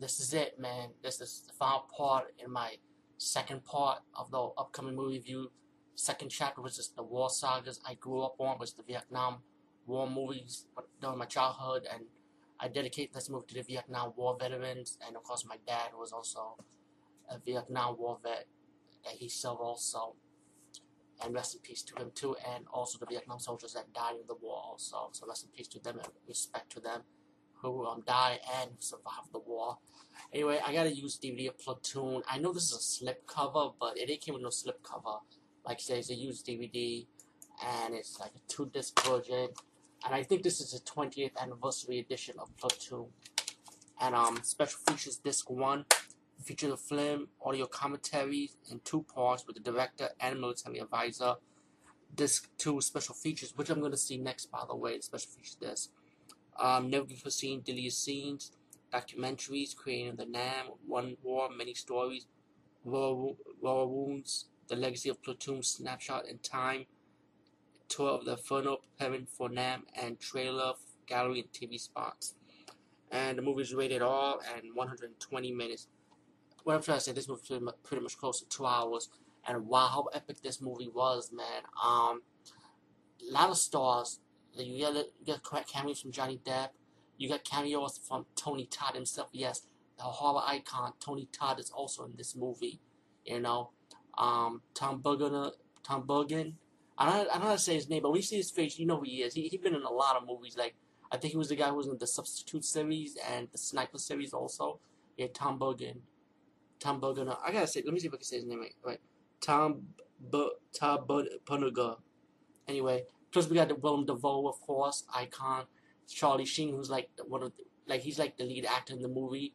this is it, man. This is the final part in my second part of the upcoming movie review. Second chapter which is the war sagas I grew up on, was the Vietnam War movies during my childhood, and I dedicate this movie to the Vietnam War veterans, and of course my dad was also a Vietnam War vet that he served also. And rest in peace to him too, and also the Vietnam soldiers that died in the war also. So rest in peace to them and respect to them who um, died and who survived the war. Anyway, I gotta use DVD of Platoon. I know this is a slip cover, but it came with no slip cover. Like I said, it's a used DVD, and it's like a two disc version. And I think this is the 20th anniversary edition of Platoon. And um, special features disc one features a film, audio commentaries in two parts with the director and military advisor. Disc two special features, which I'm gonna see next, by the way. Special features disc um, never before seen deleted scenes, documentaries creating the Nam, One War, many stories, War, War Wounds, the legacy of Platoon, snapshot in time, tour of the Inferno preparing for Nam, and trailer, gallery, and TV spots. And the movie is rated R and 120 minutes. What I'm trying to say, this movie pretty much, pretty much close to two hours. And wow, how epic this movie was, man. Um, a lot of stars you get you get cameos from Johnny Depp. You got cameos from Tony Todd himself. Yes, the horror icon Tony Todd is also in this movie. You know, um, Tom Bergen. Tom Bergen. I don't, I don't know how to say his name, but when you see his face, you know who he is. He he been in a lot of movies. Like I think he was the guy who was in the Substitute series and the Sniper series also. Yeah, Tom Bergen. Tom Bergen. I gotta say, let me see if I can say his name right. right. Tom B- Tom Bergen. Anyway, Plus, we got the Willem Dafoe, of course, icon. Charlie Sheen, who's like one of the, like he's like the lead actor in the movie.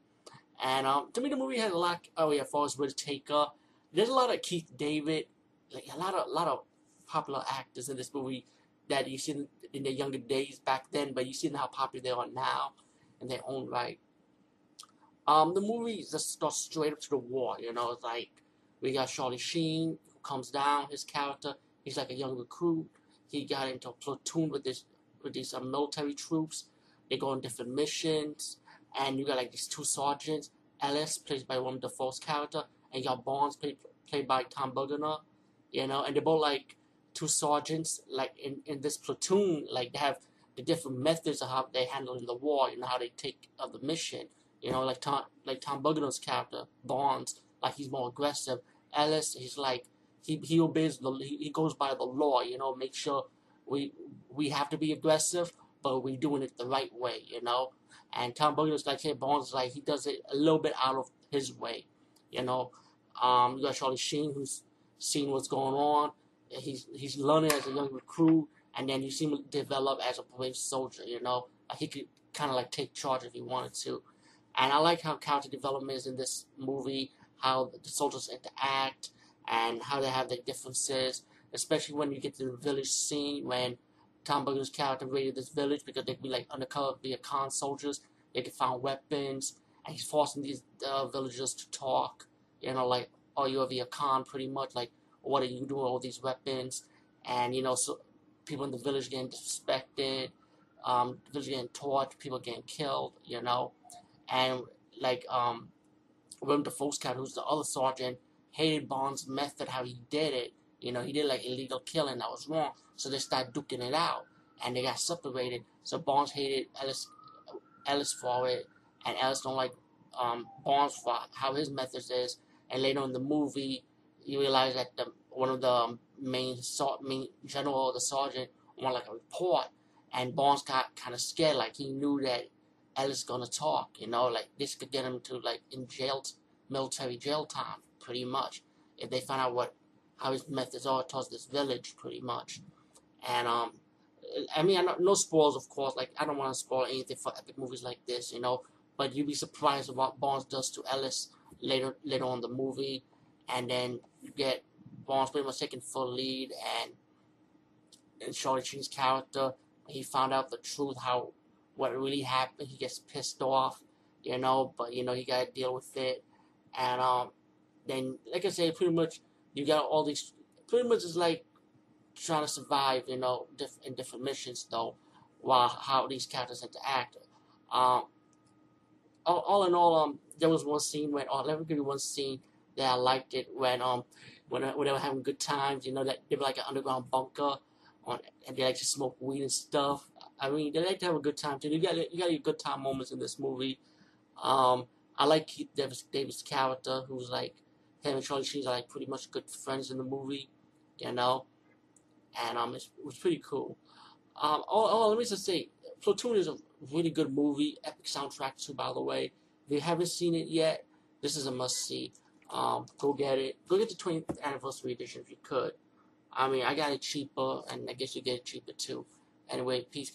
And um, to me, the movie has a lot. Oh yeah, Forest Whitaker. There's a lot of Keith David, like a lot of a lot of popular actors in this movie that you see in, in their younger days back then, but you see how popular they are now in their own right. Um, the movie just goes straight up to the war. You know, it's like we got Charlie Sheen who comes down. His character, he's like a young recruit he got into a platoon with this with these uh, military troops. They go on different missions, and you got like these two sergeants. Ellis, played by Willem Dafoe's character, and you got Barnes, played played by Tom Bergener. You know, and they're both like two sergeants, like in in this platoon. Like they have the different methods of how they handle in the war. You know how they take of the mission. You know, like Tom like Tom Bergener's character, Barnes, like he's more aggressive. Ellis, he's like he he obeys the he goes by the law. You know, make sure we we have to be aggressive, but we're doing it the right way. You know, and Tom Williams like hey Barnes like he does it a little bit out of his way. You know, um, you got Charlie Sheen who's seen what's going on. He's he's learning as a young recruit, and then you see him develop as a brave soldier. You know, he could kind of like take charge if he wanted to. And I like how character development is in this movie, how the soldiers interact, and how they have their differences, especially when you get to the village scene when Tom Bergener's character raided this village because they could be like undercover Viet Cong soldiers. They could find weapons, and he's forcing these uh, villagers to talk. You know, like, oh, you're a Cong, pretty much. Like, what are you doing with all these weapons? And you know, so people in the village getting disrespected, um, the village getting tortured, people getting killed. You know, and like um, Willem Dafoe's character, who's the other sergeant, hated Bond's method, how he did it. You know, he did like illegal killing that was wrong. So they started duking it out, and they got separated. So Bonds hated Ellis, Ellis for it, and Ellis don't like um, Bonds for how his methods is. And later in the movie, you realize that the one of the main main general, the sergeant, wanted like a report, and Bonds got kind of scared, like he knew that Ellis gonna talk. You know, like this could get him to like in jail, military jail time pretty much. If they find out what how his methods are towards this village, pretty much. And um, I mean, I know, no spoils, of course. Like I don't want to spoil anything for epic movies like this, you know. But you'd be surprised at what Barnes does to Ellis later later on the movie, and then you get Barnes pretty much taking full lead, and and Charlie Sheen's character. He found out the truth, how what really happened. He gets pissed off, you know, but you know he got to deal with it, and um, then like I said, pretty much you got all these. Pretty much it's like trying to survive, you know, diff- in different missions though, while how these characters interact. Um, all, all in all, um, there was one scene when, oh, let me give you one scene that I liked it when um when, when they were having good times. You know that they were like an underground bunker, on and they like to smoke weed and stuff. I mean, they like to have a good time too. You got you got your good time moments in this movie. Um, I like Keith Davis Davis' character, who's like him and Charlie Sheen are like pretty much good friends in the movie, you know, and um, it was pretty cool. Um, oh, oh, let me just say, Platoon is a really good movie, epic soundtrack too, by the way. If you haven't seen it yet, this is a must see. Um, go get it. Go get the 20th anniversary edition if you could. I mean, I got it cheaper, and I guess you get it cheaper too. Anyway, peace.